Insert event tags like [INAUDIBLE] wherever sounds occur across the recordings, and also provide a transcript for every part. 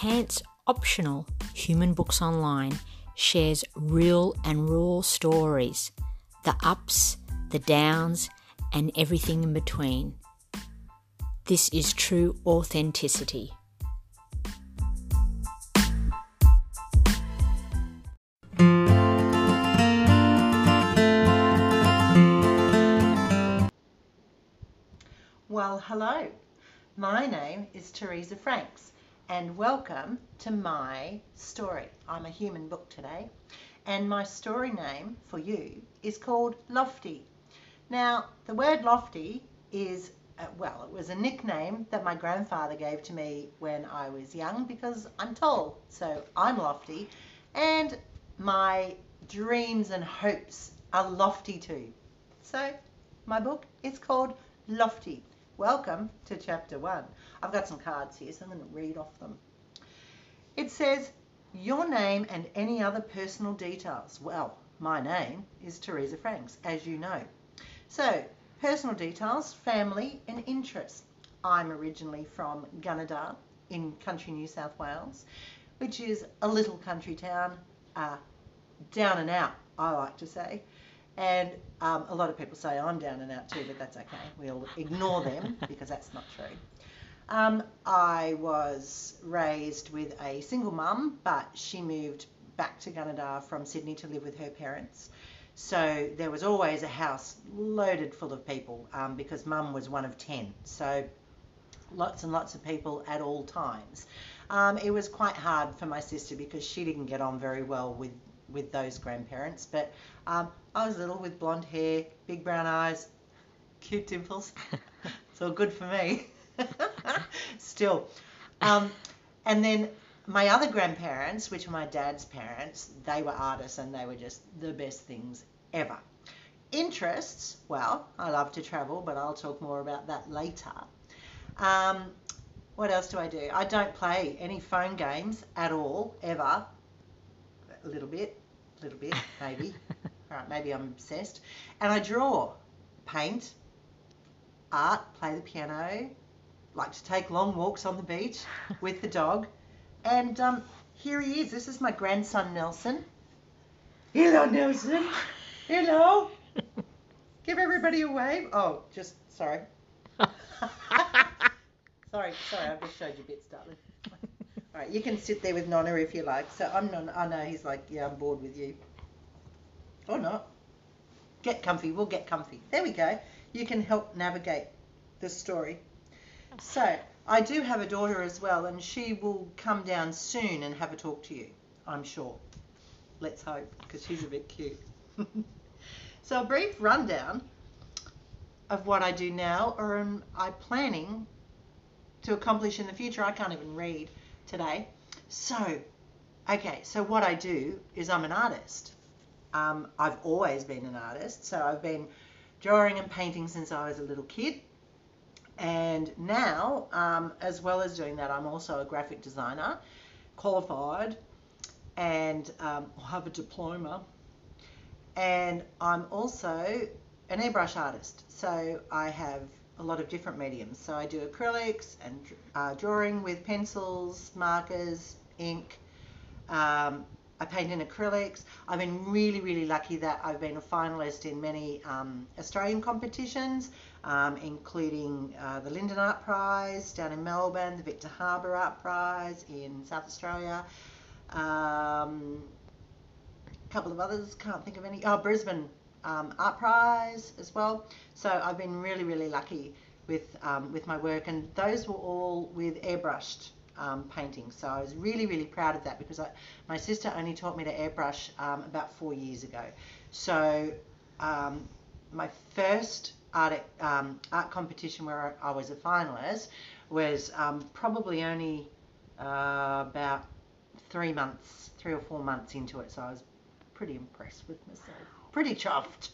Pants Optional Human Books Online shares real and raw stories, the ups, the downs, and everything in between. This is true authenticity. Well, hello. My name is Teresa Franks, and welcome to my story. I'm a human book today, and my story name for you is called Lofty. Now, the word lofty is, uh, well, it was a nickname that my grandfather gave to me when I was young because I'm tall, so I'm lofty, and my dreams and hopes are lofty too. So, my book is called Lofty. Welcome to chapter one. I've got some cards here, so I'm going to read off them. It says, Your name and any other personal details. Well, my name is Teresa Franks, as you know. So, personal details, family, and interests. I'm originally from Gunnedah in country New South Wales, which is a little country town, uh, down and out, I like to say. And um, a lot of people say I'm down and out too, but that's okay. We'll ignore them [LAUGHS] because that's not true. Um, I was raised with a single mum, but she moved back to Gunnedah from Sydney to live with her parents. So there was always a house loaded full of people um, because mum was one of 10. So lots and lots of people at all times. Um, it was quite hard for my sister because she didn't get on very well with with those grandparents. But um, I was little with blonde hair, big brown eyes, cute dimples. [LAUGHS] it's all good for me. [LAUGHS] Still. Um, and then my other grandparents, which were my dad's parents, they were artists and they were just the best things ever. Interests, well, I love to travel, but I'll talk more about that later. Um, what else do I do? I don't play any phone games at all, ever. A little bit, a little bit, maybe. [LAUGHS] all right, maybe I'm obsessed. And I draw, paint, art, play the piano, like to take long walks on the beach [LAUGHS] with the dog. And um, here he is. This is my grandson, Nelson. Hello, Nelson. Hello. [LAUGHS] Give everybody a wave. Oh, just sorry. sorry, sorry. I just showed you bits, darling. Right, you can sit there with Nonna if you like. So I'm not. I know he's like, yeah, I'm bored with you. Or not. Get comfy. We'll get comfy. There we go. You can help navigate the story. So I do have a daughter as well, and she will come down soon and have a talk to you. I'm sure. Let's hope, because she's a bit cute. [LAUGHS] so a brief rundown of what I do now, or am I planning to accomplish in the future? I can't even read today. So, okay, so what I do is I'm an artist. Um, I've always been an artist, so I've been drawing and painting since I was a little kid. And now, um, as well as doing that, I'm also a graphic designer, qualified, and um, have a diploma. And I'm also an airbrush artist. So I have a lot of different mediums. So I do acrylics and uh, drawing with pencils, markers, ink. Um, I paint in acrylics. I've been really, really lucky that I've been a finalist in many um, Australian competitions, um, including uh, the Linden Art Prize down in Melbourne, the Victor Harbour Art Prize in South Australia, um, a couple of others, can't think of any. Oh, Brisbane um, Art Prize as well. So I've been really, really lucky with um, with my work, and those were all with airbrushed um, painting. So I was really, really proud of that because I, my sister only taught me to airbrush um, about four years ago. So um, my first art, um, art competition where I was a finalist was probably only uh, about three months, three or four months into it. So I was pretty impressed with myself, pretty chuffed.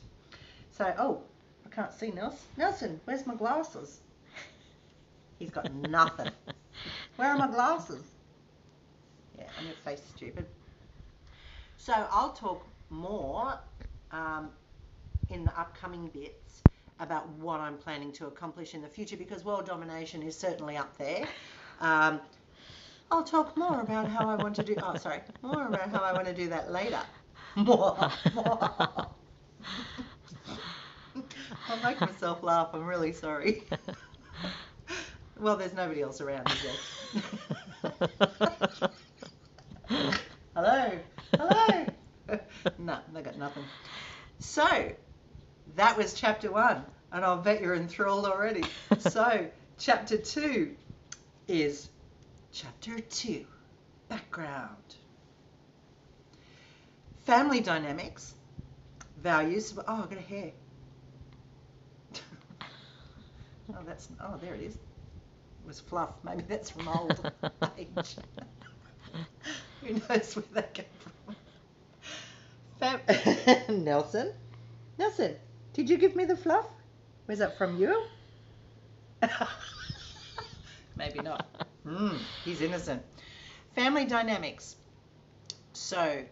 So, oh, I can't see Nelson. Nelson, where's my glasses? He's got nothing. [LAUGHS] Where are my glasses? Yeah, I'm going to face stupid. So I'll talk more um, in the upcoming bits about what I'm planning to accomplish in the future because world domination is certainly up there. Um, I'll talk more about how I want to do. Oh, sorry, more about how I want to do that later. [LAUGHS] [LAUGHS] I'll make myself laugh. I'm really sorry. [LAUGHS] well, there's nobody else around, is there? Hello, hello. no, they got nothing. So, that was chapter one, and I'll bet you're enthralled already. So, chapter two is chapter two background. Family dynamics, values. Oh, I've got a hair. [LAUGHS] oh, that's. Oh, there it is. It was fluff. Maybe that's from old [LAUGHS] age. [LAUGHS] Who knows where that came from? Fam- Nelson, Nelson, did you give me the fluff? Was that from you? Maybe not. Mm, he's innocent. Family dynamics. So,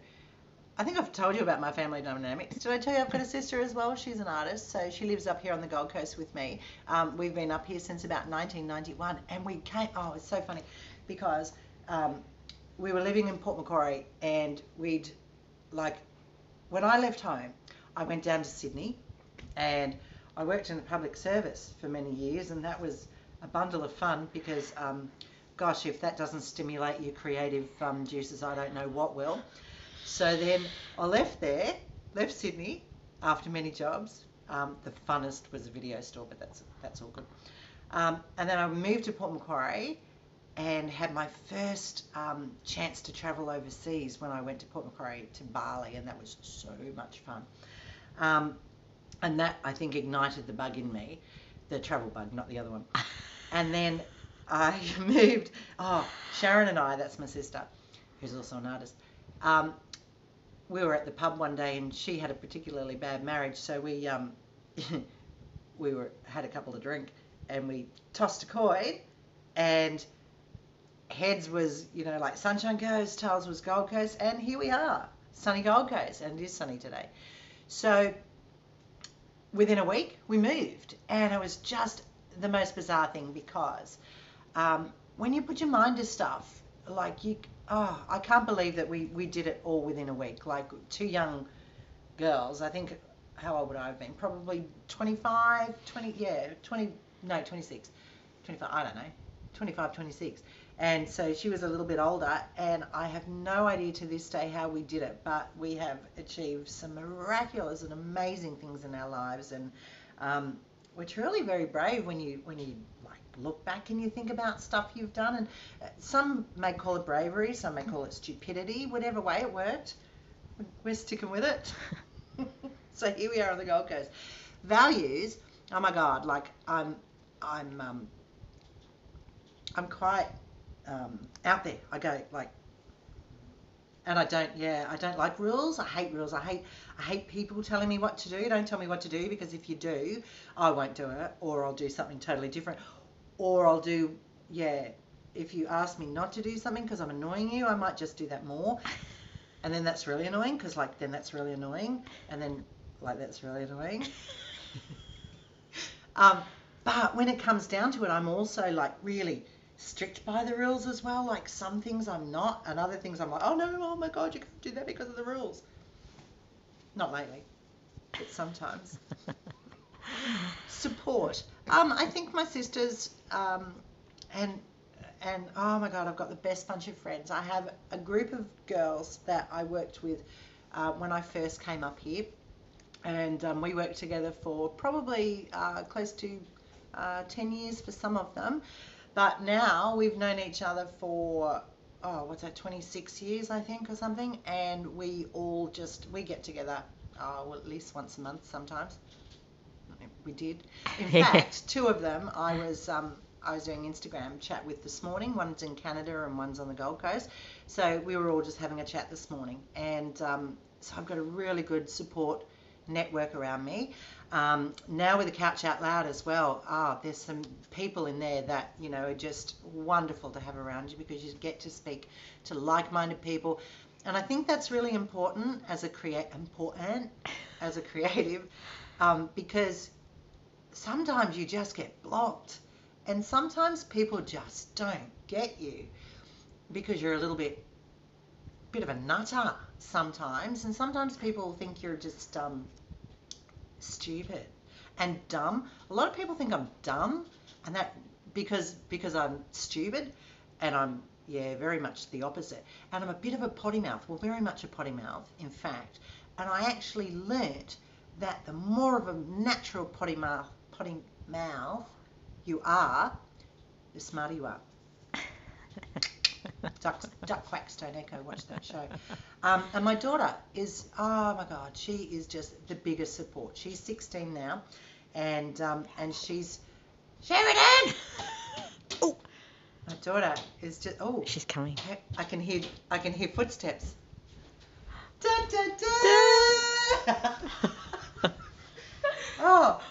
I think I've told you about my family dynamics. Did I tell you I've got a sister as well? She's an artist, so she lives up here on the Gold Coast with me. Um, we've been up here since about 1991, and we came. Oh, it's so funny because um, we were living in Port Macquarie, and we'd like when I left home, I went down to Sydney, and I worked in the public service for many years, and that was a bundle of fun because, um, gosh, if that doesn't stimulate your creative um, juices, I don't know what will. So then I left there, left Sydney after many jobs. Um, the funnest was a video store, but that's that's all good. Um, and then I moved to Port Macquarie and had my first um, chance to travel overseas when I went to Port Macquarie to Bali, and that was so much fun. Um, and that I think ignited the bug in me, the travel bug, not the other one. [LAUGHS] And then I [LAUGHS] moved. Oh, Sharon and I, that's my sister, who's also an artist. Um, we were at the pub one day, and she had a particularly bad marriage, so we um, [LAUGHS] we were had a couple to drink, and we tossed a coin, and heads was you know like Sunshine Coast, tails was Gold Coast, and here we are, sunny Gold Coast, and it is sunny today. So within a week we moved, and it was just the most bizarre thing because um, when you put your mind to stuff, like you, oh, I can't believe that we we did it all within a week. Like two young girls, I think. How old would I have been? Probably 25, 20, yeah, 20, no, 26, 25, I don't know, 25, 26. And so she was a little bit older, and I have no idea to this day how we did it, but we have achieved some miraculous and amazing things in our lives, and um, we're truly very brave when you when you like look back and you think about stuff you've done. And uh, some may call it bravery, some may call it stupidity, whatever way it worked, we're sticking with it. [LAUGHS] so here we are on the Gold Coast. Values, oh my God, like I'm I'm um, I'm quite um, out there. I go like, and I don't. Yeah, I don't like rules. I hate rules. I hate. I hate people telling me what to do. Don't tell me what to do because if you do, I won't do it, or I'll do something totally different, or I'll do. Yeah, if you ask me not to do something because I'm annoying you, I might just do that more, and then that's really annoying because like then that's really annoying, and then like that's really annoying. [LAUGHS] um, but when it comes down to it, I'm also like really strict by the rules as well. Like some things I'm not, and other things I'm like, oh no, oh my god, you can't do that because of the rules. Not lately, but sometimes. [LAUGHS] Support. Um, I think my sisters um, and and oh my god, I've got the best bunch of friends. I have a group of girls that I worked with uh, when I first came up here, and um, we worked together for probably uh, close to uh, 10 years for some of them. But now we've known each other for oh, what's that, 26 years, I think, or something, and we all just we get together, oh, well, at least once a month sometimes. We did. In [LAUGHS] fact, two of them I was um, I was doing Instagram chat with this morning. One's in Canada and one's on the Gold Coast. So we were all just having a chat this morning, and um, so I've got a really good support network around me. Um, now with the Couch Out Loud as well, ah, there's some people in there that you know are just wonderful to have around you because you get to speak to like-minded people, and I think that's really important as a create important as a creative um, because sometimes you just get blocked, and sometimes people just don't get you. because you're a little bit bit of a nutter sometimes, and sometimes people think you're just um, stupid and dumb. A lot of people think I'm dumb, and that because because I'm stupid, and I'm yeah very much the opposite. And I'm a bit of a potty mouth. Well, very much a potty mouth, in fact. And I actually learnt that the more of a natural potty mouth potty mouth you are, the smarter you are. [LAUGHS] Ducks, duck quacks don't echo. Watch that show. Um, and my daughter is, oh my God, she is just the biggest support. She's 16 now, and um, and she's Sheridan. oh, my daughter is just oh. She's coming. I can hear I can hear footsteps. [LAUGHS] Da, da, da. [LAUGHS] oh,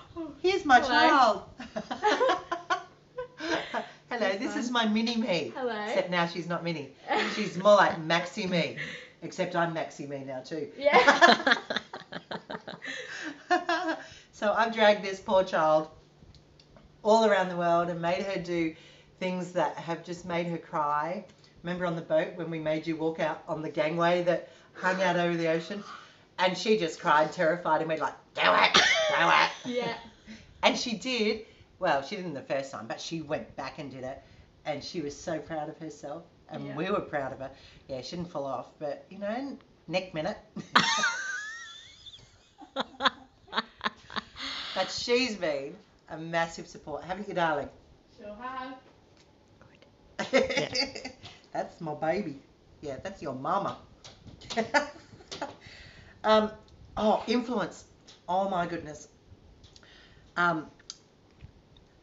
here's my Hello. child. [LAUGHS] [LAUGHS] Hello, this is my mini me. Hello. Except now she's not mini. [LAUGHS] She's more like maxi me. Except I'm maxi me now too. Yeah. so I've dragged this poor child all around the world and made her do things that have just made her cry. Remember on the boat when we made you walk out on the gangway that hung out over the ocean? And she just cried, terrified, and went like, do it, do it. yeah. And she did. Well, she didn't the first time, but she went back and did it. And she was so proud of herself. And Yeah. we were proud of her. Yeah, she didn't fall off, but you know, neck minute. [LAUGHS] but she's been a massive support, haven't you, darling? Sure have. [LAUGHS] yeah. that's my baby. Yeah, that's your mama. [LAUGHS] um, oh, influence. Oh my goodness. Um,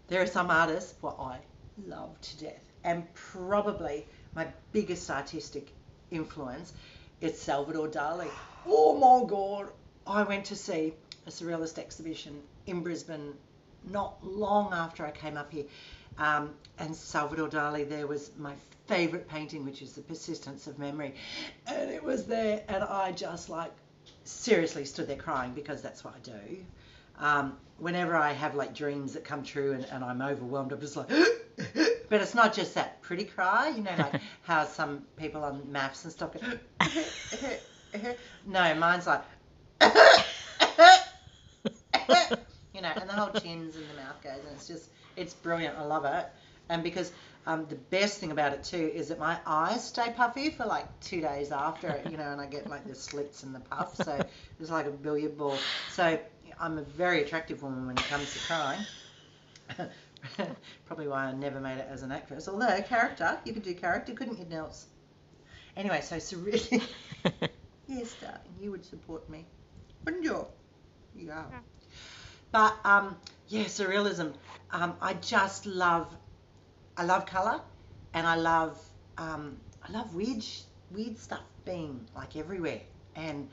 there are some artists what I love to death, and probably my biggest artistic influence is Salvador Dali. Oh my God! I went to see a surrealist exhibition in Brisbane not long after I came up here. Um, and Salvador Dali, there was my favourite painting, which is The Persistence of Memory. And it was there, and I just like seriously stood there crying because that's what I do. Um, whenever I have like dreams that come true and, and I'm overwhelmed, I'm just like, [GASPS] but it's not just that pretty cry, you know, like [LAUGHS] how some people on maths and stuff go, [LAUGHS] no, mine's like, [LAUGHS] you know, and the whole chins and the mouth goes, and it's just, it's brilliant. I love it. And because um, the best thing about it too is that my eyes stay puffy for like two days after it, you know, and I get like the slits and the puff, so it's like a billiard ball. So I'm a very attractive woman when it comes to crying. [LAUGHS] Probably why I never made it as an actress. Although character, you could do character, couldn't you, Nels? Anyway, so Serena, [LAUGHS] yes, darling, you would support me, wouldn't you? Yeah. But um, yeah, surrealism. Um, I just love, I love color, and I love, um, I love weird, weird stuff being like everywhere, and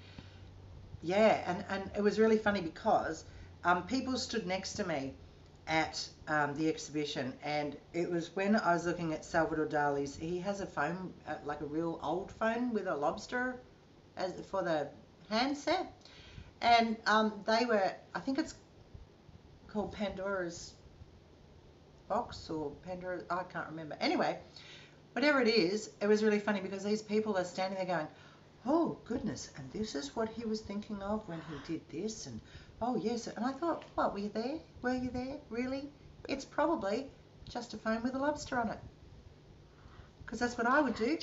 yeah, and and it was really funny because um, people stood next to me at um, the exhibition, and it was when I was looking at Salvador Dali's. He has a phone, uh, like a real old phone with a lobster, as for the handset, and um, they were. I think it's called Pandora's box or Pandora. I can't remember. Anyway, whatever it is, it was really funny because these people are standing there going, "Oh goodness!" And this is what he was thinking of when he did this, and oh yes. And I thought, what were you there? Were you there? Really? It's probably just a phone with a lobster on it. Because that's what I would do.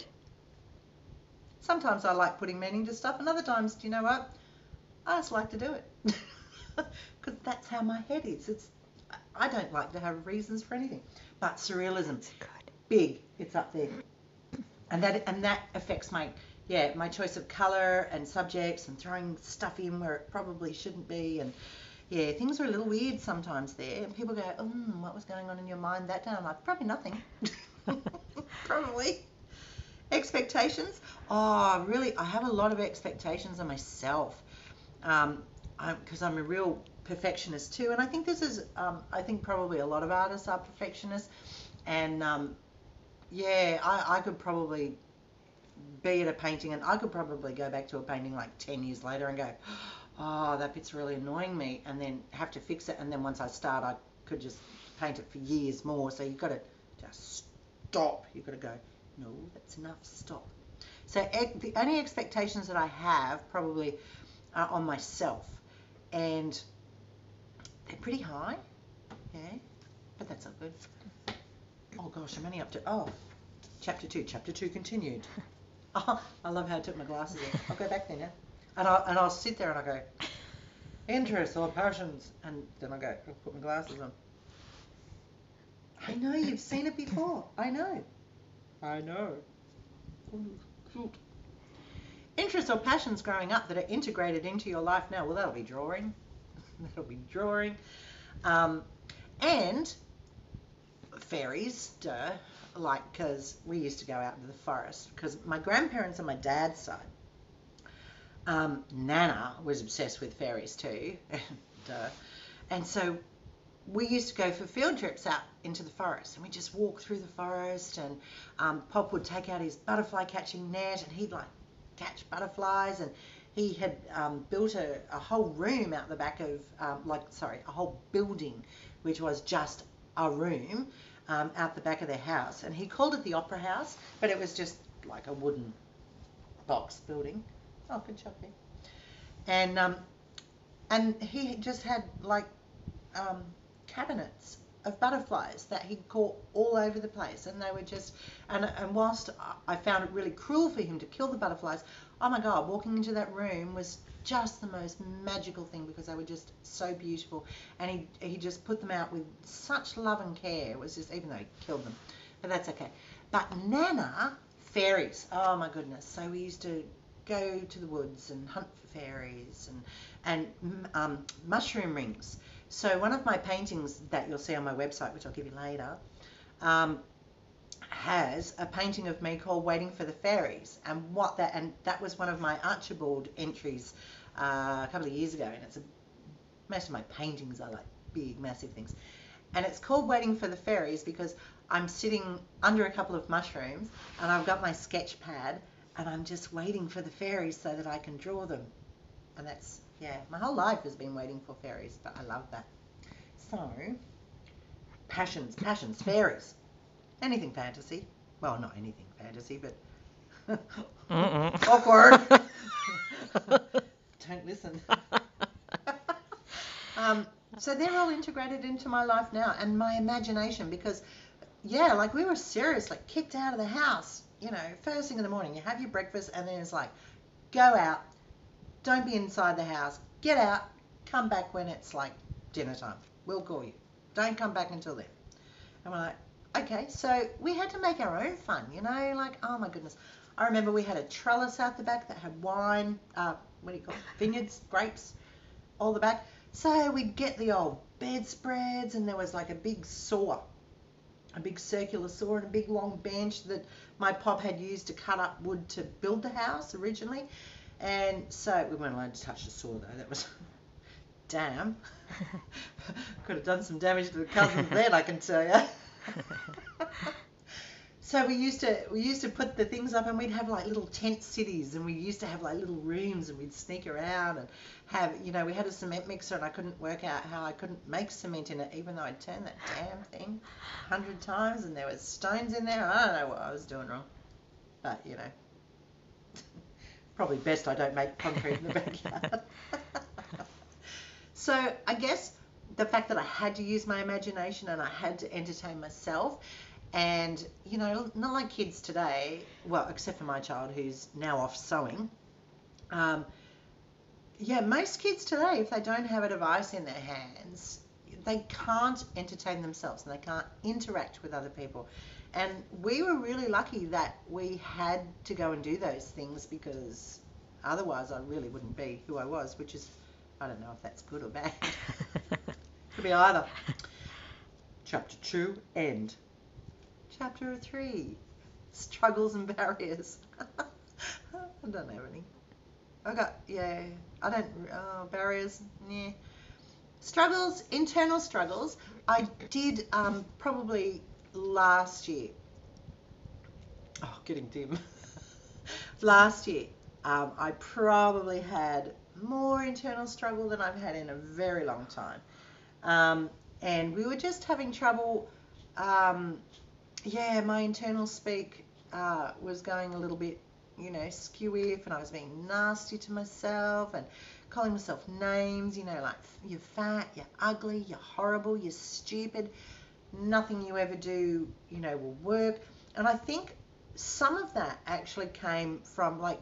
Sometimes I like putting meaning to stuff, and other times, do you know what? I just like to do it. [LAUGHS] Because that's how my head is. It's I don't like to have reasons for anything. But surrealism, big, it's up there. And that and that affects my yeah, my choice of colour and subjects and throwing stuff in where it probably shouldn't be and yeah, things are a little weird sometimes there. And people go, mm, what was going on in your mind that day? I'm like, probably nothing. [LAUGHS] probably. Expectations? Oh, really? I have a lot of expectations on myself. Um, because I'm a real perfectionist too, and I think this is, um, I think probably a lot of artists are perfectionists, and um, yeah, I, I could probably be at a painting, and I could probably go back to a painting like ten years later and go, oh, that bit's really annoying me, and then have to fix it, and then once I start, I could just paint it for years more. So you've got to just stop. You've got to go, no, that's enough. Stop. So the only expectations that I have probably are on myself, and they're pretty high. Yeah, but that's not good. Oh gosh, I'm only up to oh, chapter two. Chapter two continued. [LAUGHS] I love how I took my glasses off. I'll go back there now, and I'll and I'll sit there and I'll go interests or passions, and then I'll go I'll put my glasses on. I know you've seen it before. I know. I know. Interests or passions growing up that are integrated into your life now. Well, that'll be drawing. [LAUGHS] that'll be drawing. Um, and fairies, duh. Like, because we used to go out into the forest. Because my grandparents on my dad's side, um, Nana was obsessed with fairies too. [LAUGHS] duh. And so we used to go for field trips out into the forest and we just walk through the forest and um, Pop would take out his butterfly catching net and he'd like catch butterflies and he had um, built a, a whole room out the back of um, like sorry a whole building which was just a room um, out the back of their house. And he called it the opera house but it was just like a wooden box building. Oh good job there and um, and he just had like um, cabinets of butterflies that he caught all over the place. And they were just and, and whilst I found it really cruel for him to kill the butterflies oh my god walking into that room was just the most magical thing because they were just so beautiful. And he, he just put them out with such love and care. It was just even though he killed them. But that's okay. But Nana fairies. Oh my goodness. So we used to go to the woods and hunt for fairies and and um, mushroom rings. So one of my paintings that you'll see on my website, which I'll give you later, um, has a painting of me called "Waiting for the Fairies," and what that and that was one of my Archibald entries uh, a couple of years ago, and it's a, most of my paintings are like big, massive things, and it's called "Waiting for the Fairies" because I'm sitting under a couple of mushrooms and I've got my sketch pad and I'm just waiting for the fairies so that I can draw them, and that's yeah, my whole life has been waiting for fairies, but I love that. So, passions, passions, fairies, anything fantasy. Well, not anything fantasy, but [LAUGHS] awkward. [LAUGHS] Don't listen. [LAUGHS] um, so they're all integrated into my life now and my imagination because, yeah, like we were serious, like kicked out of the house. You know, first thing in the morning, you have your breakfast, and then it's like, go out, don't be inside the house. Get out. Come back when it's like dinner time. We'll call you. Don't come back until then. And we're like, okay. So we had to make our own fun, you know, like, oh my goodness. I remember we had a trellis out the back that had wine, uh, what do you call it? Vineyards, grapes, all the back. So we'd get the old bedspreads, and there was like a big saw, a big circular saw, and a big long bench that my pop had used to cut up wood to build the house originally. And so we weren't allowed to touch the saw though. That was [LAUGHS] damn. [LAUGHS] Could have done some damage to the cousin's bed, I can tell you. [LAUGHS] so we used to we used to put the things up, and we'd have like little tent cities, and we used to have like little rooms, and we'd sneak around and have you know we had a cement mixer, and I couldn't work out how I couldn't make cement in it, even though I'd turned that damn thing a hundred times, and there was stones in there. I don't know what I was doing wrong, but you know [LAUGHS] probably best I don't make concrete in the backyard. [LAUGHS] so I guess the fact that I had to use my imagination and I had to entertain myself, and you know, not like kids today, well, except for my child who's now off sewing. Um, yeah, most kids today, if they don't have a device in their hands, they can't entertain themselves and they can't interact with other people. And we were really lucky that we had to go and do those things because otherwise I really wouldn't be who I was, which is, I don't know if that's good or bad. [LAUGHS] Could be either. Chapter 2, end. Chapter 3, struggles and barriers. [LAUGHS] I don't have any. I got, yeah, I don't, oh, barriers, yeah. Struggles, internal struggles. I did um, probably last year. Oh, getting dim. [LAUGHS] last year, um, I probably had more internal struggle than I've had in a very long time. Um, and we were just having trouble. Um, yeah, my internal speak uh, was going a little bit, you know, skewy and I was being nasty to myself and calling myself names, you know, like you're fat, you're ugly, you're horrible, you're stupid, nothing you ever do, you know, will work. And I think some of that actually came from like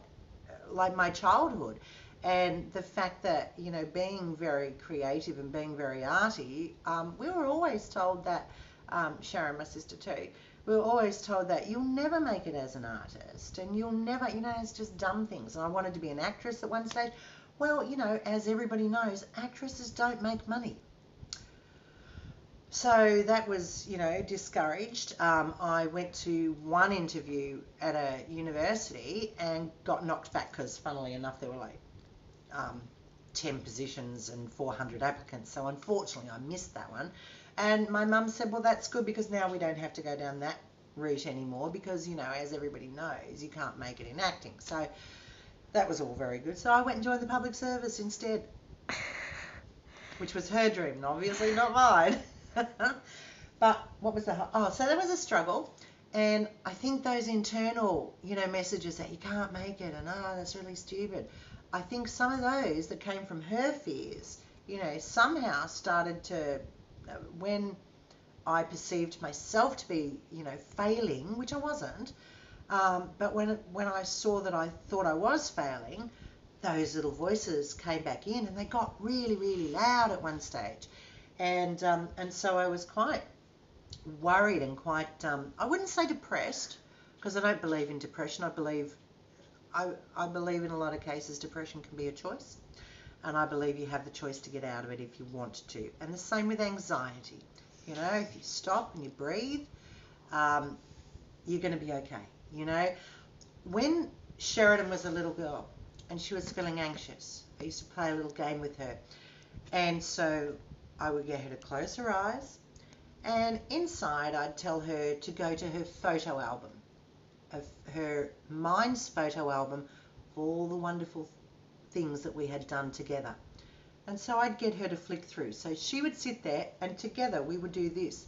like my childhood and the fact that you know being very creative and being very arty um, we were always told that um, sharon my sister too we were always told that you'll never make it as an artist and you'll never you know it's just dumb things and i wanted to be an actress at one stage well you know as everybody knows actresses don't make money so that was, you know, discouraged. Um, I went to one interview at a university and got knocked back because, funnily enough, there were like um, 10 positions and 400 applicants. So unfortunately, I missed that one. And my mum said, well, that's good because now we don't have to go down that route anymore because, you know, as everybody knows, you can't make it in acting. So that was all very good. So I went and joined the public service instead, which was her dream, and obviously not mine. [LAUGHS] but what was the oh? So there was a struggle, and I think those internal, you know, messages that you can't make it and oh, that's really stupid. I think some of those that came from her fears, you know, somehow started to when I perceived myself to be, you know, failing, which I wasn't. Um, but when when I saw that I thought I was failing, those little voices came back in, and they got really, really loud at one stage and um, and so I was quite worried and quite um, I wouldn't say depressed because I don't believe in depression. I believe I, I believe in a lot of cases depression can be a choice, and I believe you have the choice to get out of it if you want to. And the same with anxiety. You know, if you stop and you breathe, um, you're going to be okay. You know, when Sheridan was a little girl and she was feeling anxious, I used to play a little game with her. And so I would get her to close her eyes, and inside I'd tell her to go to her photo album, her mind's photo album of all the wonderful things that we had done together. And so I'd get her to flick through. So she would sit there, and together we would do this.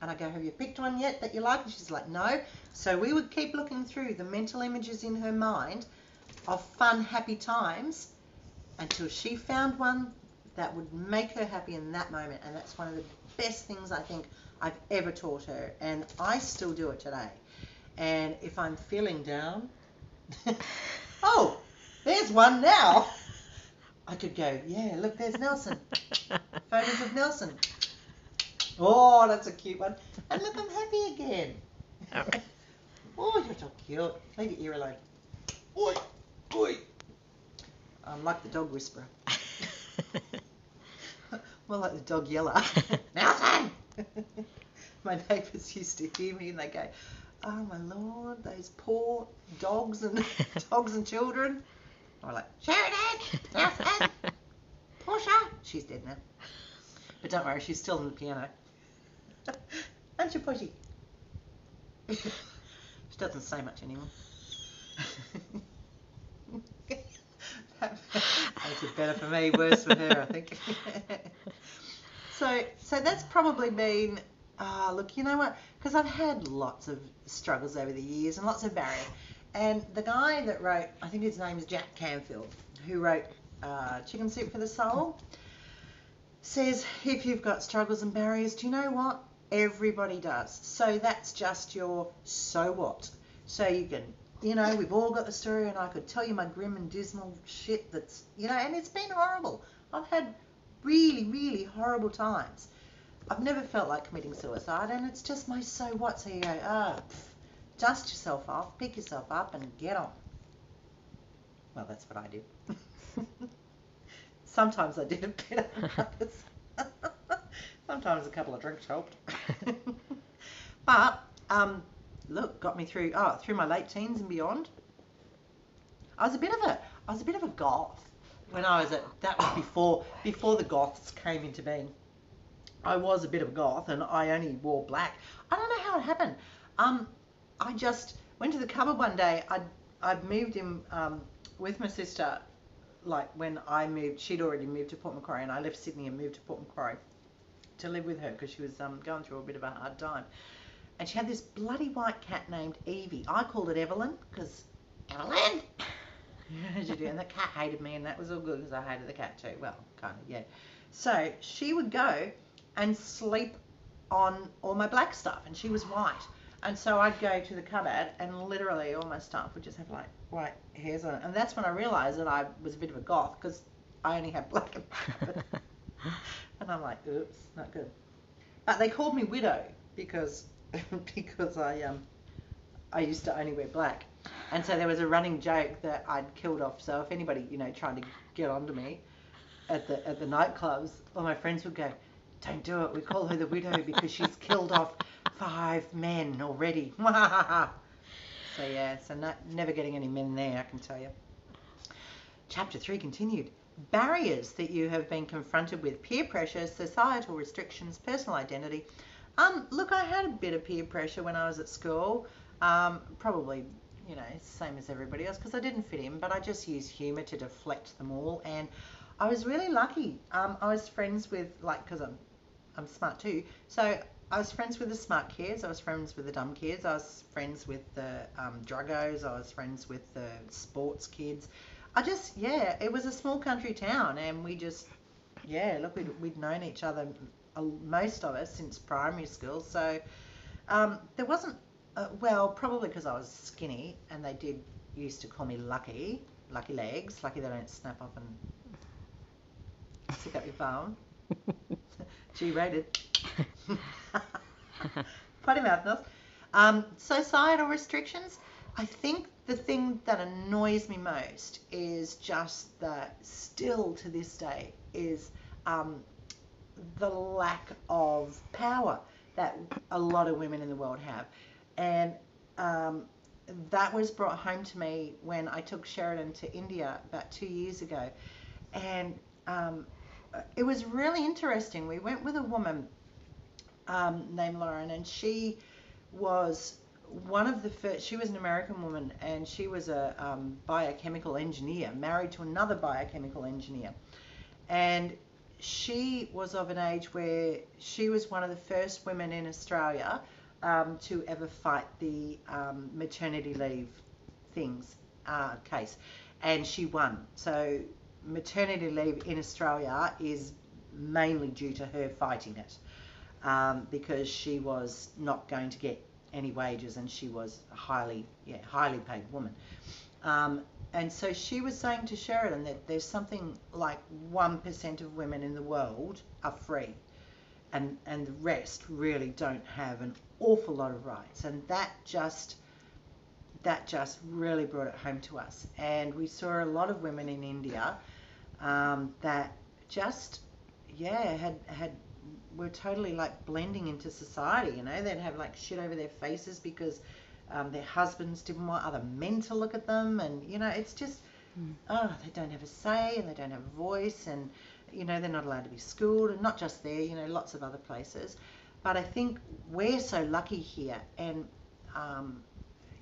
And I go, Have you picked one yet that you like? And she's like, No. So we would keep looking through the mental images in her mind of fun, happy times until she found one that would make her happy in that moment. And that's one of the best things I think I've ever taught her. And I still do it today. And if I'm feeling down, [LAUGHS] oh, there's one now. I could go, yeah, look, there's Nelson. [LAUGHS] Photos of Nelson. Oh, that's a cute one. And look, I'm happy again. [LAUGHS] oh, you're so cute. Leave your ear alone. Oi. Oi. I'm like the dog whisperer. More like the dog yeller. Nelson! my neighbours used to hear me and they go, Oh my lord, those poor dogs and [LAUGHS] dogs and children. I'm like, Sheridan! Nelson! [LAUGHS] Portia! She's dead now. But don't worry, she's still on the piano. [LAUGHS] Aren't you, Portia? she doesn't say much anymore. Makes it better for me, worse for her, I think. so, so that's probably been. Ah, look, you know what? Because I've had lots of struggles over the years and lots of barriers. And the guy that wrote, I think his name is Jack Canfield, who wrote uh, Chicken Soup for the Soul, says if you've got struggles and barriers, do you know what? Everybody does. So that's just your so what. So you can you know, we've all got the story, and I could tell you my grim and dismal shit that's, you know, and it's been horrible. I've had really, really horrible times. I've never felt like committing suicide, and it's just my so what. So you go, ah, oh, dust yourself off, pick yourself up, and get on. Well, that's what I did. [LAUGHS] Sometimes I did it better than others. Sometimes a couple of drinks helped. [LAUGHS] but um, look, got me through oh through my late teens and beyond. I was a bit of a I was a bit of a goth when I was at that was before before the goths came into being. I was a bit of a goth and I only wore black. I don't know how it happened. Um, I just went to the cupboard one day. I'd I'd moved in um, with my sister, like when I moved. She'd already moved to Port Macquarie and I left Sydney and moved to Port Macquarie. to live with her because she was um, going through a bit of a hard time. And she had this bloody white cat named Evie. I called it Evelyn because Evelyn. [LAUGHS] And the cat hated me, and that was all good because I hated the cat too. Well, kind of, yeah. So she would go and sleep on all my black stuff, and she was white. And so I'd go to the cupboard, and literally all my stuff would just have like white hairs on it. And that's when I realised that I was a bit of a goth because I only have black my cupboard. [LAUGHS] and I'm like, oops, not good. But they called me widow because [LAUGHS] because I um I used to only wear black. And so there was a running joke that I'd killed off. So if anybody, you know, tried to get onto me at the at the nightclubs, all my friends would go, "Don't do it. We call her the widow [LAUGHS] because she's killed off five men already." [LAUGHS] so yeah, so not, never getting any men there, I can tell you. Chapter three continued. Barriers that you have been confronted with: peer pressure, societal restrictions, personal identity. Um, look, I had a bit of peer pressure when I was at school. Um, probably you know, same as everybody else because I didn't fit in, but I just used humour to deflect them all. And I was really lucky. Um, I was friends with, like, because I'm, I'm smart too. So I was friends with the smart kids. I was friends with the dumb kids. I was friends with the um, druggos. I was friends with the sports kids. I just, yeah, it was a small country town, and we just, yeah, look, we'd, we'd known each other, uh, most of us, since primary school. So um, there wasn't uh, well, probably because I was skinny, and they did used to call me Lucky, Lucky Legs, Lucky they don't snap off and stick up your bum. [LAUGHS] G-rated. Potty mouth nose. Um, societal restrictions. I think the thing that annoys me most is just that still to this day is um, the lack of power that a lot of women in the world have. And um, that was brought home to me when I took Sheridan to India about two years ago. And um, it was really interesting. We went with a woman um, named Lauren, and she was one of the first, she was an American woman, and she was a um, biochemical engineer, married to another biochemical engineer. And she was of an age where she was one of the first women in Australia um, to ever fight the um, maternity leave things uh, case, and she won. So maternity leave in Australia is mainly due to her fighting it, um, because she was not going to get any wages, and she was a highly, yeah, highly paid woman. Um, and so she was saying to Sheridan that there's something like 1% of women in the world are free and and the rest really don't have an awful lot of rights and that just that just really brought it home to us and we saw a lot of women in India um, that just yeah had had were totally like blending into society you know they'd have like shit over their faces because um, their husbands didn't want other men to look at them and you know it's just mm. oh they don't have a say and they don't have a voice and you know, they're not allowed to be schooled, and not just there, you know, lots of other places. But I think we're so lucky here, and um,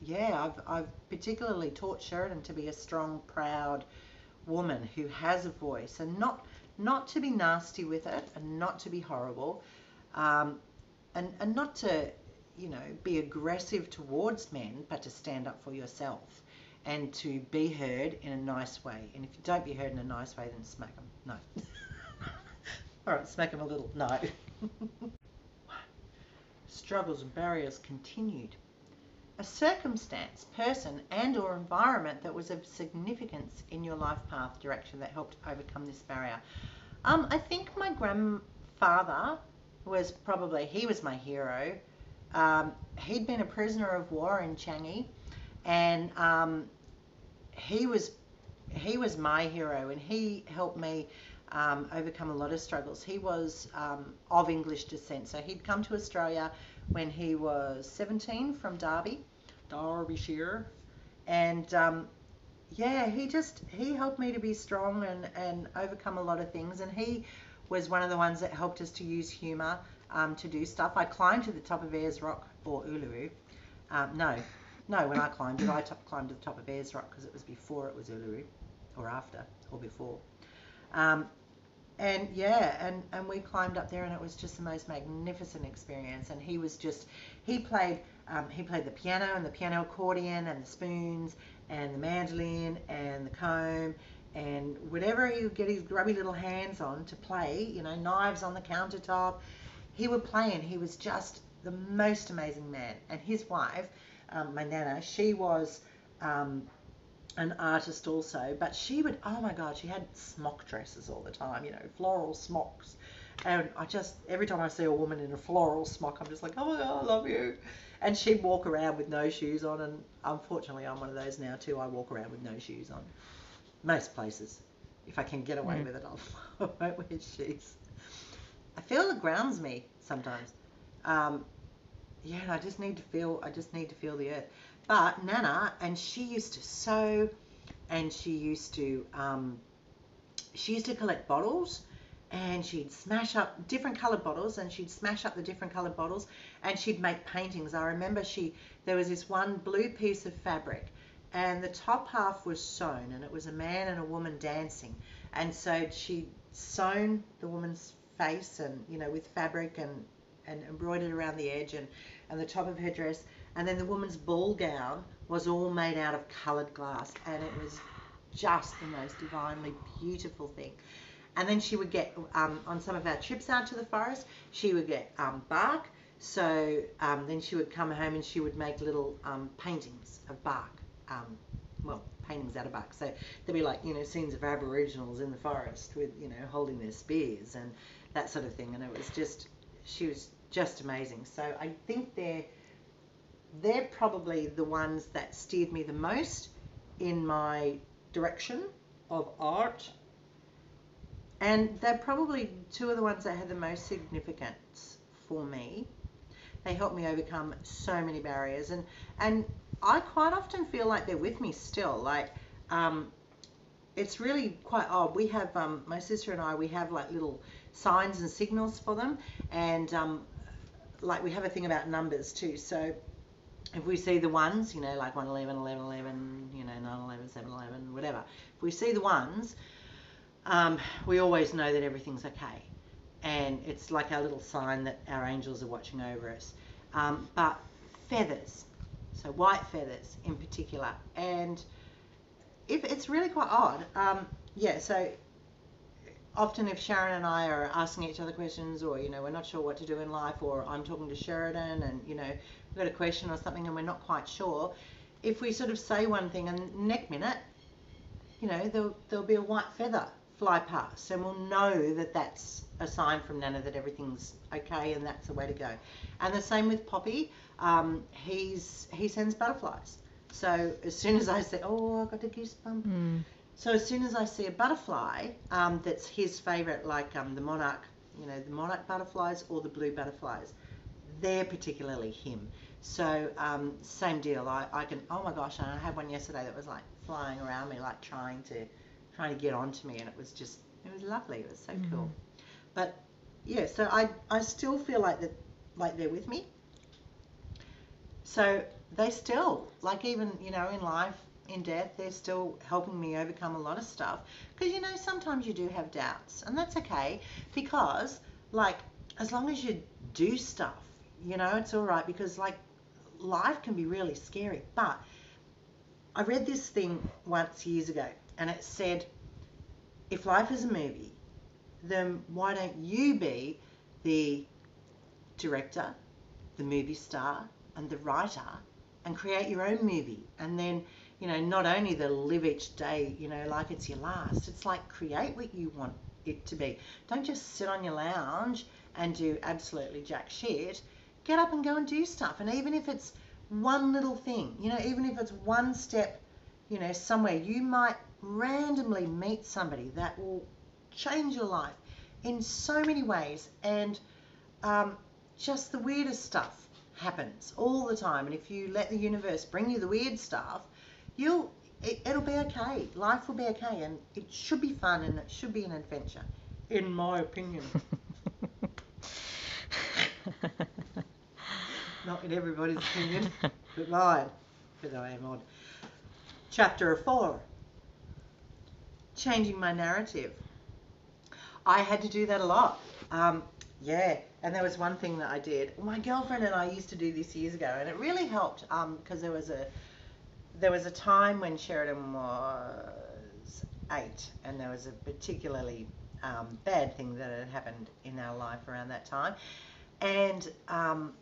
yeah, I've, I've particularly taught Sheridan to be a strong, proud woman who has a voice, and not not to be nasty with it, and not to be horrible, um, and and not to you know be aggressive towards men, but to stand up for yourself and to be heard in a nice way. And if you don't be heard in a nice way, then smack them. No. [LAUGHS] All right, smack them a little. No. [LAUGHS] Struggles and barriers continued. A circumstance, person, and or environment that was of significance in your life path direction that helped overcome this barrier. Um, I think my grandfather was probably, he was my hero. Um, he'd been a prisoner of war in Changi and um, he was he was my hero and he helped me um, overcome a lot of struggles. He was um, of English descent, so he'd come to Australia when he was 17 from Derby, Derbyshire, and um, yeah, he just he helped me to be strong and and overcome a lot of things, and he was one of the ones that helped us to use humour um, to do stuff. I climbed to the top of Ayers Rock or Uluru. Um, no, no, when I climbed it, I top, climbed to the top of Ayers Rock because it was before it was Uluru, or after, or before. Um, and yeah, and and we climbed up there, and it was just the most magnificent experience. And he was just he played um, he played the piano and the piano accordion and the spoons and the mandolin and the comb and whatever he would get his grubby little hands on to play, you know, knives on the countertop, he would play and he was just the most amazing man. And his wife, um, my nana, she was um, an artist also, but she would, oh my God, she had smock dresses all the time, you know, floral smocks. And I just, every time I see a woman in a floral smock, I'm just like, oh my God, I love you. And she'd walk around with no shoes on. And unfortunately, I'm one of those now too. I walk around with no shoes on most places. If I can get away Mm. with it, [LAUGHS] I'll, I won't wear shoes. I feel it grounds me sometimes. Um, yeah, and I just need to feel. I just need to feel the earth. But Nana, and she used to sew, and she used to. Um, she used to collect bottles, and she'd smash up different coloured bottles, and she'd smash up the different coloured bottles, and she'd make paintings. I remember she there was this one blue piece of fabric, and the top half was sewn, and it was a man and a woman dancing, and so she'd sewn the woman's face, and you know with fabric and and embroidered around the edge and and the top of her dress, and then the woman's ball gown was all made out of coloured glass, and it was just the most divinely beautiful thing. And then she would get um, on some of our trips out to the forest, she would get um, bark. So um, then she would come home and she would make little um, paintings of bark. Um, well, paintings out of bark. So there'd be like you know scenes of Aboriginals in the forest with you know holding their spears and that sort of thing. And it was just she was just amazing. So I think they're they're probably the ones that steered me the most in my direction of art. And they're probably two of the ones that had the most significance for me. They helped me overcome so many barriers, and and I quite often feel like they're with me still. Like, um, it's really quite odd. We have um, my sister and I. We have like little signs and signals for them, and um, like we have a thing about numbers too. So if we see the ones, you know, like 111, 11, 11, you know, 911, 711, whatever, if we see the ones, um, we always know that everything's okay. And it's like our little sign that our angels are watching over us. Um, but feathers, so white feathers in particular. And if it's really quite odd. Um, yeah, so often if Sharon and I are asking each other questions or, you know, we're not sure what to do in life or I'm talking to Sheridan and, you know, got a question or something and we're not quite sure, if we sort of say one thing and next minute, you know, there'll, there'll be a white feather fly past and we'll know that that's a sign from Nana that everything's okay and that's the way to go. And the same with Poppy. Um, he's he sends butterflies. So as soon as I say, oh, I got a goosebump. Mm. So as soon as I see a butterfly um, that's his favourite, like um, the monarch, you know, the monarch butterflies or the blue butterflies, they're particularly him. So um, same deal. I, I can. Oh my gosh! And I had one yesterday that was like flying around me, like trying to trying to get onto me, and it was just it was lovely. It was so cool. But yeah, so I I still feel like that like they're with me. So they still like even you know in life in death they're still helping me overcome a lot of stuff because you know sometimes you do have doubts and that's okay because like as long as you do stuff you know it's all right because like life can be really scary but i read this thing once years ago and it said if life is a movie then why don't you be the director the movie star and the writer and create your own movie? And then you know not only the live each day you know like it's your last it's like create what you want it to be. Don't just sit on your lounge and do absolutely jack shit get up and go and do stuff. And even if it's one little thing you know even if it's one step you know somewhere you might randomly meet somebody that will change your life in so many ways. And um, just the weirdest stuff happens all the time. And if you let the universe bring you the weird stuff you'll it, it'll be okay. Life will be okay. And it should be fun and it should be an adventure in my opinion [LAUGHS] not in everybody's opinion. [LAUGHS] But mine because i am odd. Chapter 4 changing my narrative. I had to do that a lot. Um, yeah, and there was one thing that I did. My girlfriend and I used to do this years ago, and it really helped because there was a there was a time when Sheridan was eight, and there was a particularly um, bad thing that had happened in our life around that time, and um,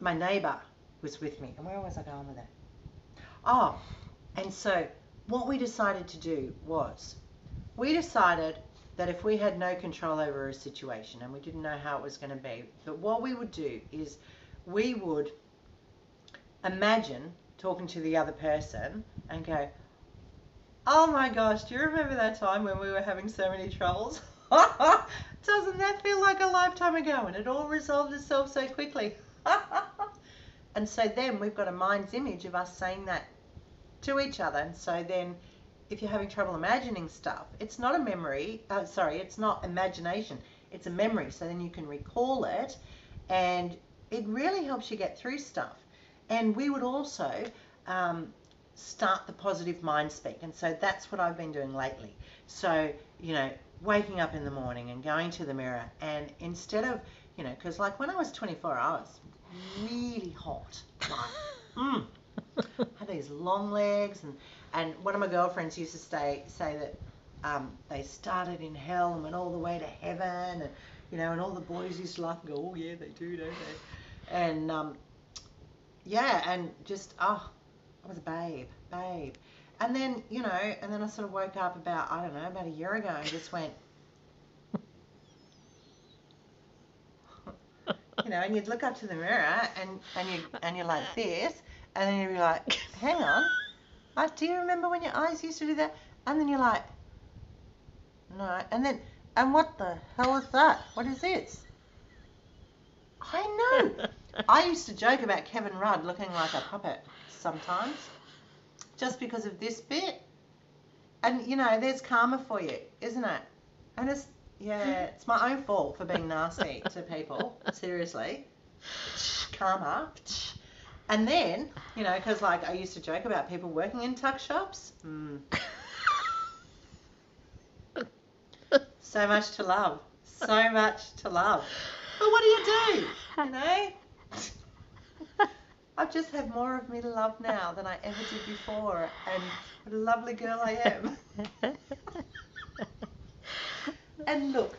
my neighbour was with me. And where was I going with that? Oh, and so what we decided to do was we decided that if we had no control over a situation and we didn't know how it was going to be, that what we would do is we would imagine talking to the other person and go, Oh my gosh, do you remember that time when we were having so many troubles? [LAUGHS] Doesn't that feel like a lifetime ago? And it all resolved itself so quickly. [LAUGHS] and so then we've got a mind's image of us saying that to each other. And so then if you're having trouble imagining stuff, it's not a memory, uh, sorry, it's not imagination, it's a memory. So then you can recall it and it really helps you get through stuff. And we would also um, start the positive mind speak. And so that's what I've been doing lately. So, you know, waking up in the morning and going to the mirror and instead of, you know, because like when I was 24, I was really hot. Like, [LAUGHS] mm, had these long legs and and one of my girlfriends used to say say that um, they started in hell and went all the way to heaven and you know and all the boys used to laugh and go oh yeah they do don't they? And um, yeah and just oh I was a babe babe. And then you know and then I sort of woke up about I don't know about a year ago and just went you know and you'd look up to the mirror and and you and you're like uh, this and then you'd be like hang on like, do you remember when your eyes used to do that? And then you're like, no. And then, and what the hell is that? What is this? I know. [LAUGHS] I used to joke about Kevin Rudd looking like a puppet sometimes, just because of this bit. And you know, there's karma for you, isn't it? And it's yeah, it's my own fault for being nasty to people. Seriously, karma. And then, you know, because like I used to joke about people working in tuck shops. Mm. so much to love. So much to love. But what do you do? You know? I just have more of me to love now than I ever did before. And what a lovely girl I am. [LAUGHS] and look,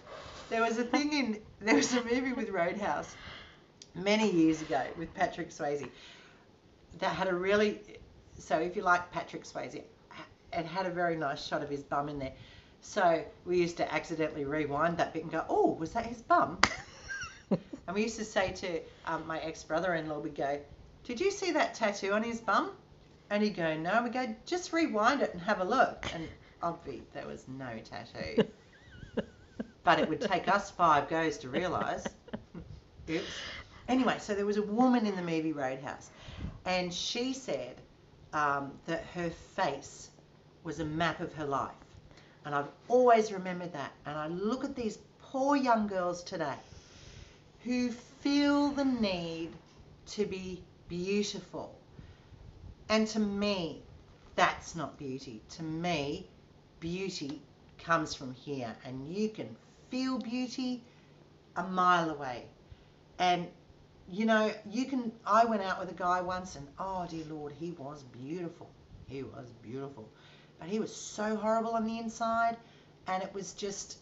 there was a thing in, there was a movie with Roadhouse many years ago with Patrick Swayze that had a really so if you like Patrick Swayze, it had a very nice shot of his bum in there. So we used to accidentally rewind that bit and go, oh, was that his bum? [LAUGHS] and we used to say to um, my ex-brother-in-law, we'd go, did you see that tattoo on his bum? And he'd go, no. We go, just rewind it and have a look. And obviously there was no tattoo. [LAUGHS] but it would take us five goes to realise. Oops. Anyway, so there was a woman in the movie Roadhouse and she said um, that her face was a map of her life. And I've always remembered that. And I look at these poor young girls today who feel the need to be beautiful. And to me, that's not beauty. To me, beauty comes from here. And you can feel beauty a mile away. And you know, you can. I went out with a guy once, and oh dear Lord, he was beautiful. He was beautiful, but he was so horrible on the inside, and it was just,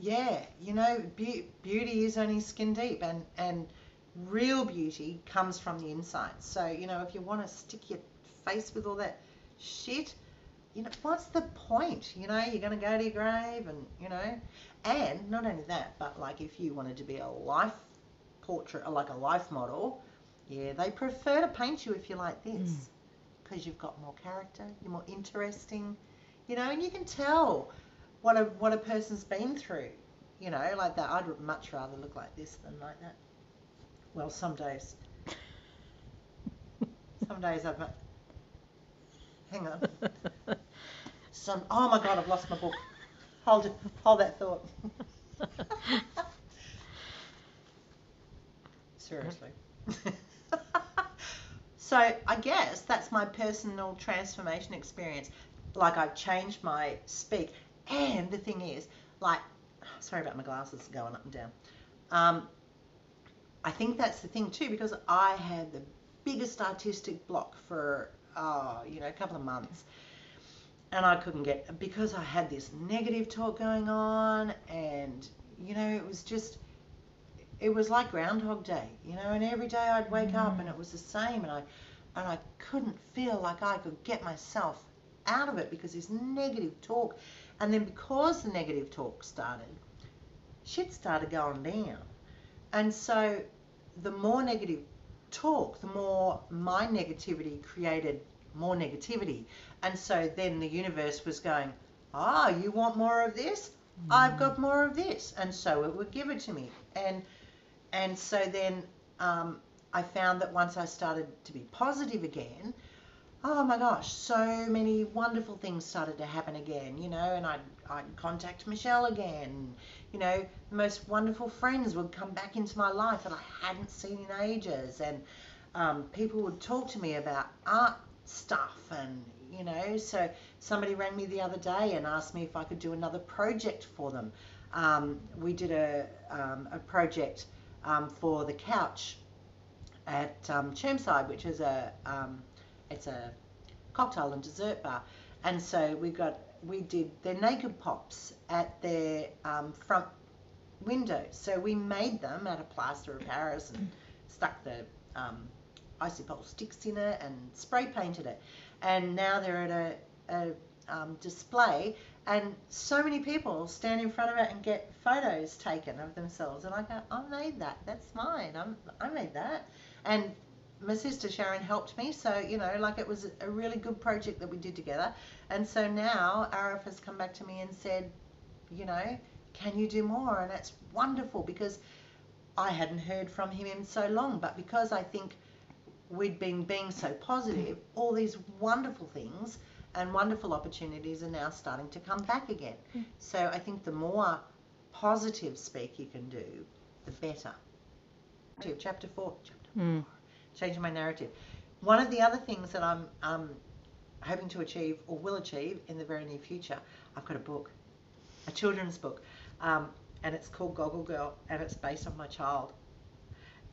yeah, you know, be- beauty is only skin deep, and and real beauty comes from the inside. So you know, if you want to stick your face with all that shit, you know, what's the point? You know, you're going to go to your grave, and you know, and not only that, but like if you wanted to be a life portrait, like a life model, yeah, they prefer to paint you if you're like this because mm. you've got more character, you're more interesting, you know, and you can tell what a what a person's been through, you know, like that. I'd much rather look like this than like that. Well, some days. some days I've. Hang on. [LAUGHS] Some. Oh my God! I've lost my book. Hold it. Hold that thought. [LAUGHS] seriously. [LAUGHS] so I guess that's my personal transformation experience. Like I've changed my speak. And the thing is, like Sorry about my glasses going up and down. Um, I think that's the thing too, because I had the biggest artistic block for, oh, you know, a couple of months. And I couldn't get, because I had this negative talk going on, and, you know, it was just, it was like Groundhog Day, you know, and every day I'd wake up and mm. it was the same, and I, and I couldn't feel like I could get myself out of it because this negative talk, and then because the negative talk started, shit started going down. And so the more negative talk, the more my negativity created more negativity. And so then the universe was going, ah, you want more of this? I've got more of this. And so it would give it to me. And and so then um, I found that once I started to be positive again, oh my gosh, so many wonderful things started to happen again, you know, and I'd, I'd contact Michelle again. You know, the most wonderful friends would come back into my life that I hadn't seen in ages. And um, people would talk to me about art stuff. And, you know, so somebody rang me the other day and asked me if I could do another project for them. Um, we did a, um, a project um, for the couch at um, Chermside, which is a um, it's a cocktail and dessert bar, and so we got we did their naked pops at their um, front window So we made them out of plaster of Paris and stuck the um, icy pole sticks in it and spray painted it, and now they're at a, a um, display and so many people stand in front of it and get photos taken of themselves. And I go I made that. That's mine. I'm, I made that. And my sister Sharon helped me. So you know like it was a really good project that we did together. And so now Arif has come back to me and said you know can you do more? And that's wonderful because I hadn't heard from him in so long. But because I think we'd been being so positive all these wonderful things and wonderful opportunities are now starting to come back again. Mm. So I think the more positive speak you can do, the better. Chapter four, chapter Mm. changing my narrative. One of the other things that I'm um, hoping to achieve or will achieve in the very near future, I've got a book, a children's book, um, and it's called Goggle Girl, and it's based on my child.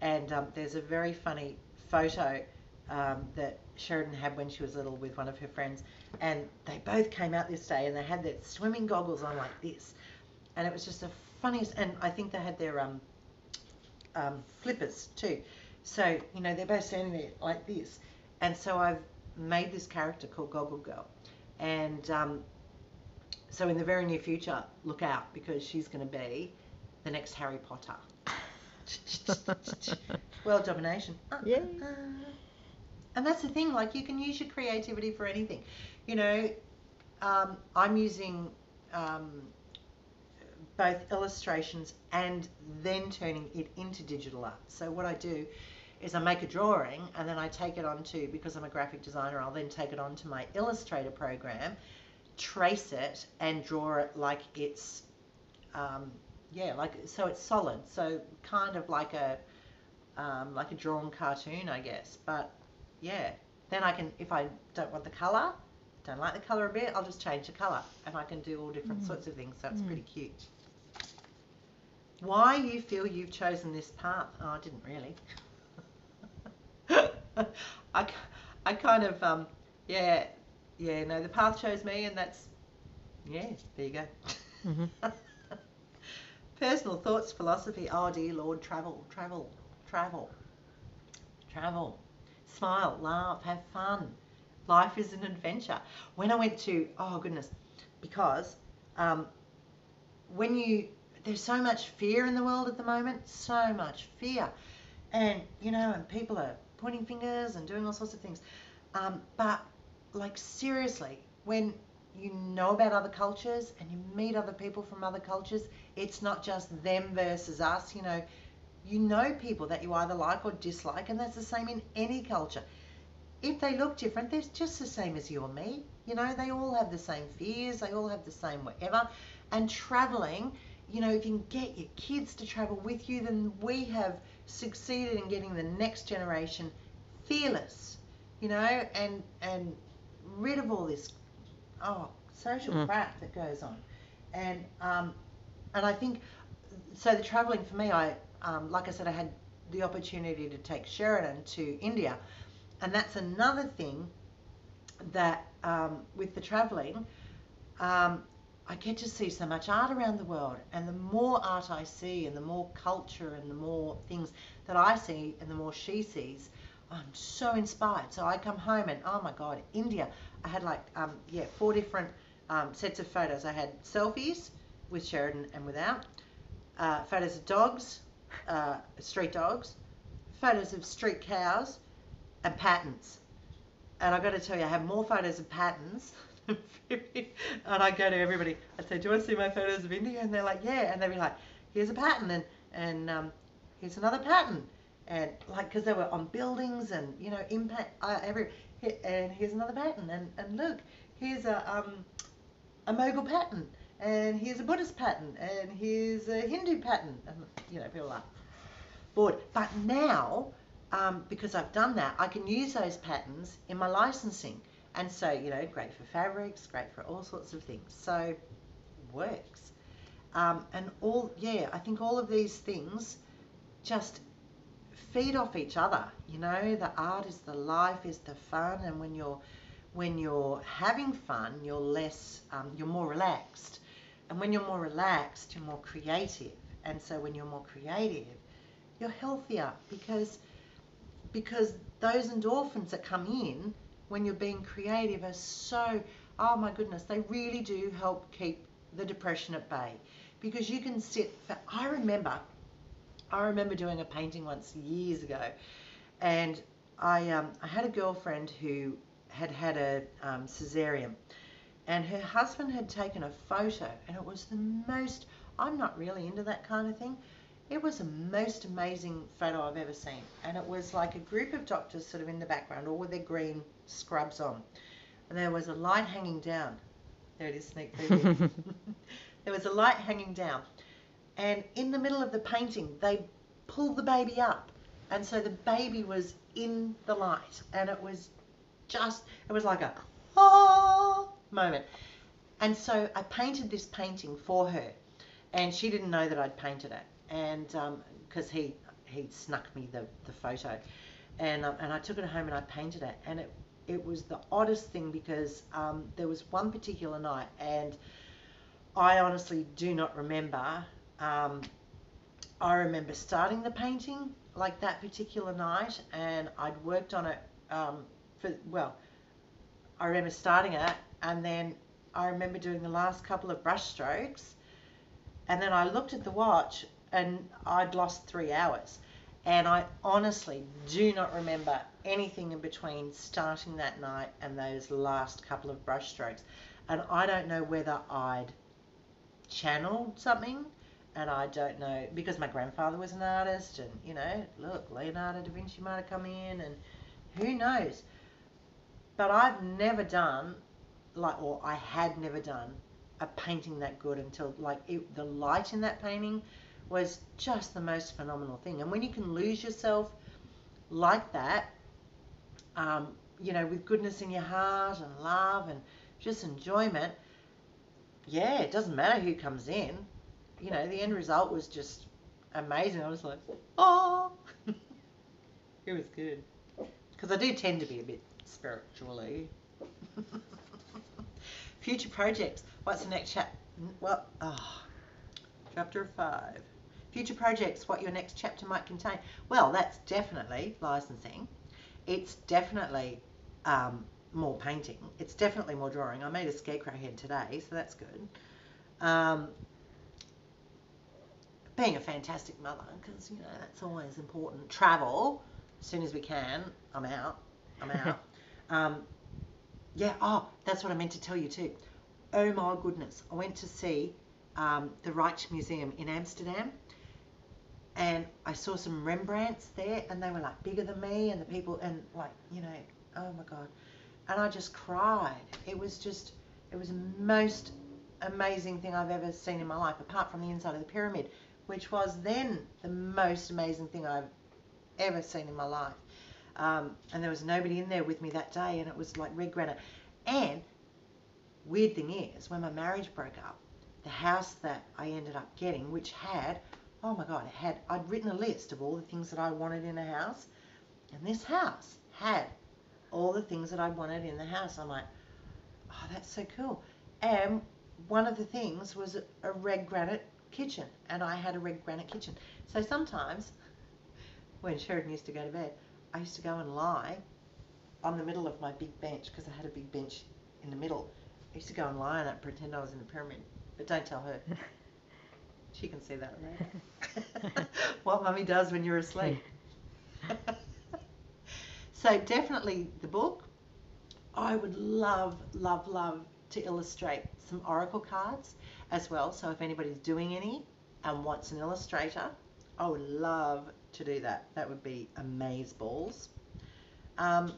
And um, there's a very funny photo um, that Sheridan had when she was little with one of her friends, and they both came out this day and they had their swimming goggles on like this, and it was just the funniest. And I think they had their um, um, flippers too. So you know they're both standing there like this, and so I've made this character called Goggle Girl, and um, so in the very near future, look out because she's going to be the next Harry Potter. [LAUGHS] [LAUGHS] World domination. Uh, Yeah. uh. And that's the thing, like you can use your creativity for anything. You know, um, I'm using um, both illustrations and then turning it into digital art. So what I do is I make a drawing and then I take it onto, because I'm a graphic designer, I'll then take it onto my Illustrator program, trace it and draw it like it's, um, yeah, like so it's solid. So kind of like a, um, like a drawn cartoon, I guess. But yeah, then I can, if I don't want the colour, don't like the colour a bit, I'll just change the colour and I can do all different Mm. sorts of things. So it's Mm. pretty cute. Why you feel you've chosen this path? Oh, I didn't really. [LAUGHS] I, I kind of, um, yeah, yeah, no, the path chose me and that's, yeah, there you go. Mhm. [LAUGHS] Personal thoughts, philosophy. Oh dear Lord, travel, travel, travel, travel. Smile, laugh, have fun. Life is an adventure. When I went to, oh goodness, because um, when you, there's so much fear in the world at the moment, so much fear. And, you know, and people are pointing fingers and doing all sorts of things. Um, but, like, seriously, when you know about other cultures and you meet other people from other cultures, it's not just them versus us, you know. You know people that you either like or dislike, and that's the same in any culture. If they look different, they're just the same as you or me. You know, they all have the same fears, they all have the same whatever. And traveling, you know, if you can get your kids to travel with you, then we have succeeded in getting the next generation fearless, you know, and and rid of all this oh social Mm. crap that goes on. And um, and I think so. The traveling for me, I um, like I said, I had the opportunity to take Sheridan to India, and that's another thing that um, with the traveling, um, I get to see so much art around the world, and the more art I see, and the more culture, and the more things that I see, and the more she sees, I'm so inspired. So I come home and oh my god, India! I had like um, yeah four different um, sets of photos. I had selfies with Sheridan and without, uh, photos of dogs, uh, street dogs, photos of street cows, and patterns. And I've got to tell you, I have more photos of patterns. and I go to everybody. I say, "Do you want to see my photos of India?" And they're like, "Yeah." And they'd be like, "Here's a pattern, and and um, here's another pattern." and like because they were on buildings and you know impact uh, every and here's another pattern and, and look here's a um a mogul pattern and here's a Buddhist pattern and here's a Hindu pattern and you know people are bored. But now um, because I've done that I can use those patterns in my licensing. And so you know great for fabrics great for all sorts of things. So works. Um, and all yeah I think all of these things just feed off each other. You know, the art is the life, is the fun, and when you're when you're having fun, you're less, um, you're more relaxed, and when you're more relaxed, you're more creative, and so when you're more creative, you're healthier because because those endorphins that come in when you're being creative are so oh my goodness they really do help keep the depression at bay. Because you can sit for i remember I remember doing a painting once years ago, and I um, I had a girlfriend who had had a um, cesarean, and her husband had taken a photo, and it was the most. I'm not really into that kind of thing. It was the most amazing photo I've ever seen, and it was like a group of doctors sort of in the background, all with their green scrubs on, and there was a light hanging down. There it is, sneak preview. [LAUGHS] there was a light hanging down, and in the middle of the painting, they pulled the baby up. And so the baby was in the light. And it was just, it was like a, oh, moment. And so I painted this painting for her. And she didn't know that I'd painted it. And because um, he, he snuck me the, the photo. And, um, and I took it home and I painted it. And it, it was the oddest thing because um, there was one particular night and I honestly do not remember um, I remember starting the painting like that particular night, and I'd worked on it um, for well. I remember starting it, and then I remember doing the last couple of brush strokes, and then I looked at the watch, and I'd lost three hours. And I honestly do not remember anything in between starting that night and those last couple of brush strokes. And I don't know whether I'd channeled something and I don't know because my grandfather was an artist, and you know, look, Leonardo da Vinci might have come in, and who knows. But I've never done like, or I had never done a painting that good until like it, the light in that painting was just the most phenomenal thing. And when you can lose yourself like that, um, you know, with goodness in your heart and love and just enjoyment, yeah, it doesn't matter who comes in you know, the end result was just amazing. I was like, oh, [LAUGHS] it was good. Because I do tend to be a bit spiritually. [LAUGHS] Future projects. What's the next chapter? Well, oh, chapter five. Future projects. What your next chapter might contain. Well, that's definitely licensing. It's definitely um, more painting. It's definitely more drawing. I made a scarecrow head today, so that's good. Um, being a fantastic mother, because you know that's always important. Travel as soon as we can. I'm out. I'm out. [LAUGHS] um, yeah. Oh, that's what I meant to tell you too. Oh my goodness! I went to see um, the Rijksmuseum in Amsterdam, and I saw some Rembrandts there, and they were like bigger than me, and the people, and like you know, oh my god, and I just cried. It was just, it was the most amazing thing I've ever seen in my life, apart from the inside of the pyramid which was then the most amazing thing I've ever seen in my life. Um, and there was nobody in there with me that day, and it was like red granite. And weird thing is, when my marriage broke up, the house that I ended up getting, which had, oh my God, it had, I'd written a list of all the things that I wanted in a house. And this house had all the things that I wanted in the house. I'm like, oh, that's so cool. And one of the things was a, a red granite kitchen, and I had a red granite kitchen. So sometimes, [LAUGHS] when Sheridan used to go to bed, I used to go and lie on the middle of my big bench because I had a big bench in the middle. I used to go and lie on it, pretend I was in the pyramid, but don't tell her. [LAUGHS] She can see that, right? [LAUGHS] what mummy does when you're asleep. [LAUGHS] so definitely the book. I would love, love, love to illustrate some oracle cards as well. So if anybody's doing any and wants an illustrator, I would love to do that. That would be amaze balls. Um,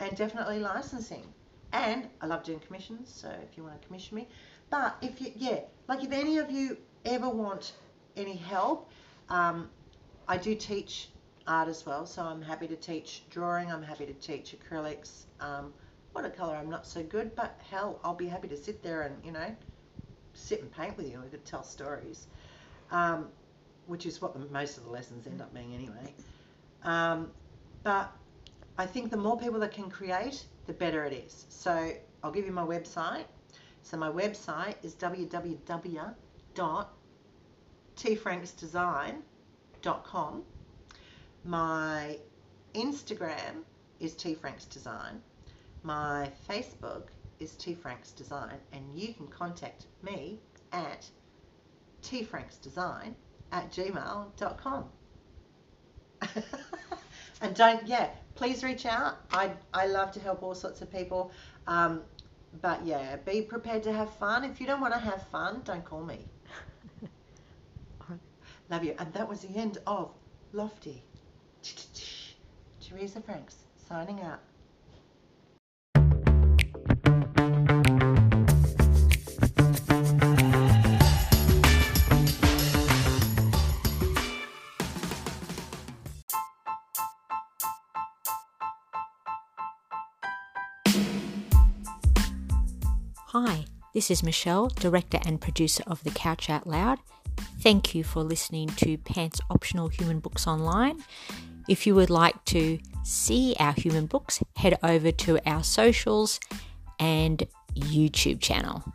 and definitely licensing. And I love doing commissions, so if you want to commission me. But if you, yeah, like if any of you ever want any help, um, I do teach art as well, so I'm happy to teach drawing, I'm happy to teach acrylics. Um, watercolor, I'm not so good, but hell, I'll be happy to sit there and, you know, sit and paint with you. We could tell stories, um, which is what the, most of the lessons end up being anyway. Um, but I think the more people that can create, the better it is. So I'll give you my website. So my website is www.tfranksdesign.com. My Instagram is tfranksdesign. My Facebook is tfranksdesign, and you can contact me at tfranksdesign at gmail.com. [LAUGHS] and don't, yeah, please reach out. I, I love to help all sorts of people. Um, but yeah, be prepared to have fun. If you don't want to have fun, don't call me. [LAUGHS] Love you. And that was the end of Lofty. Teresa Franks signing out. This is Michelle, director and producer of The Couch Out Loud. Thank you for listening to Pants Optional Human Books Online. If you would like to see our human books, head over to our socials and YouTube channel.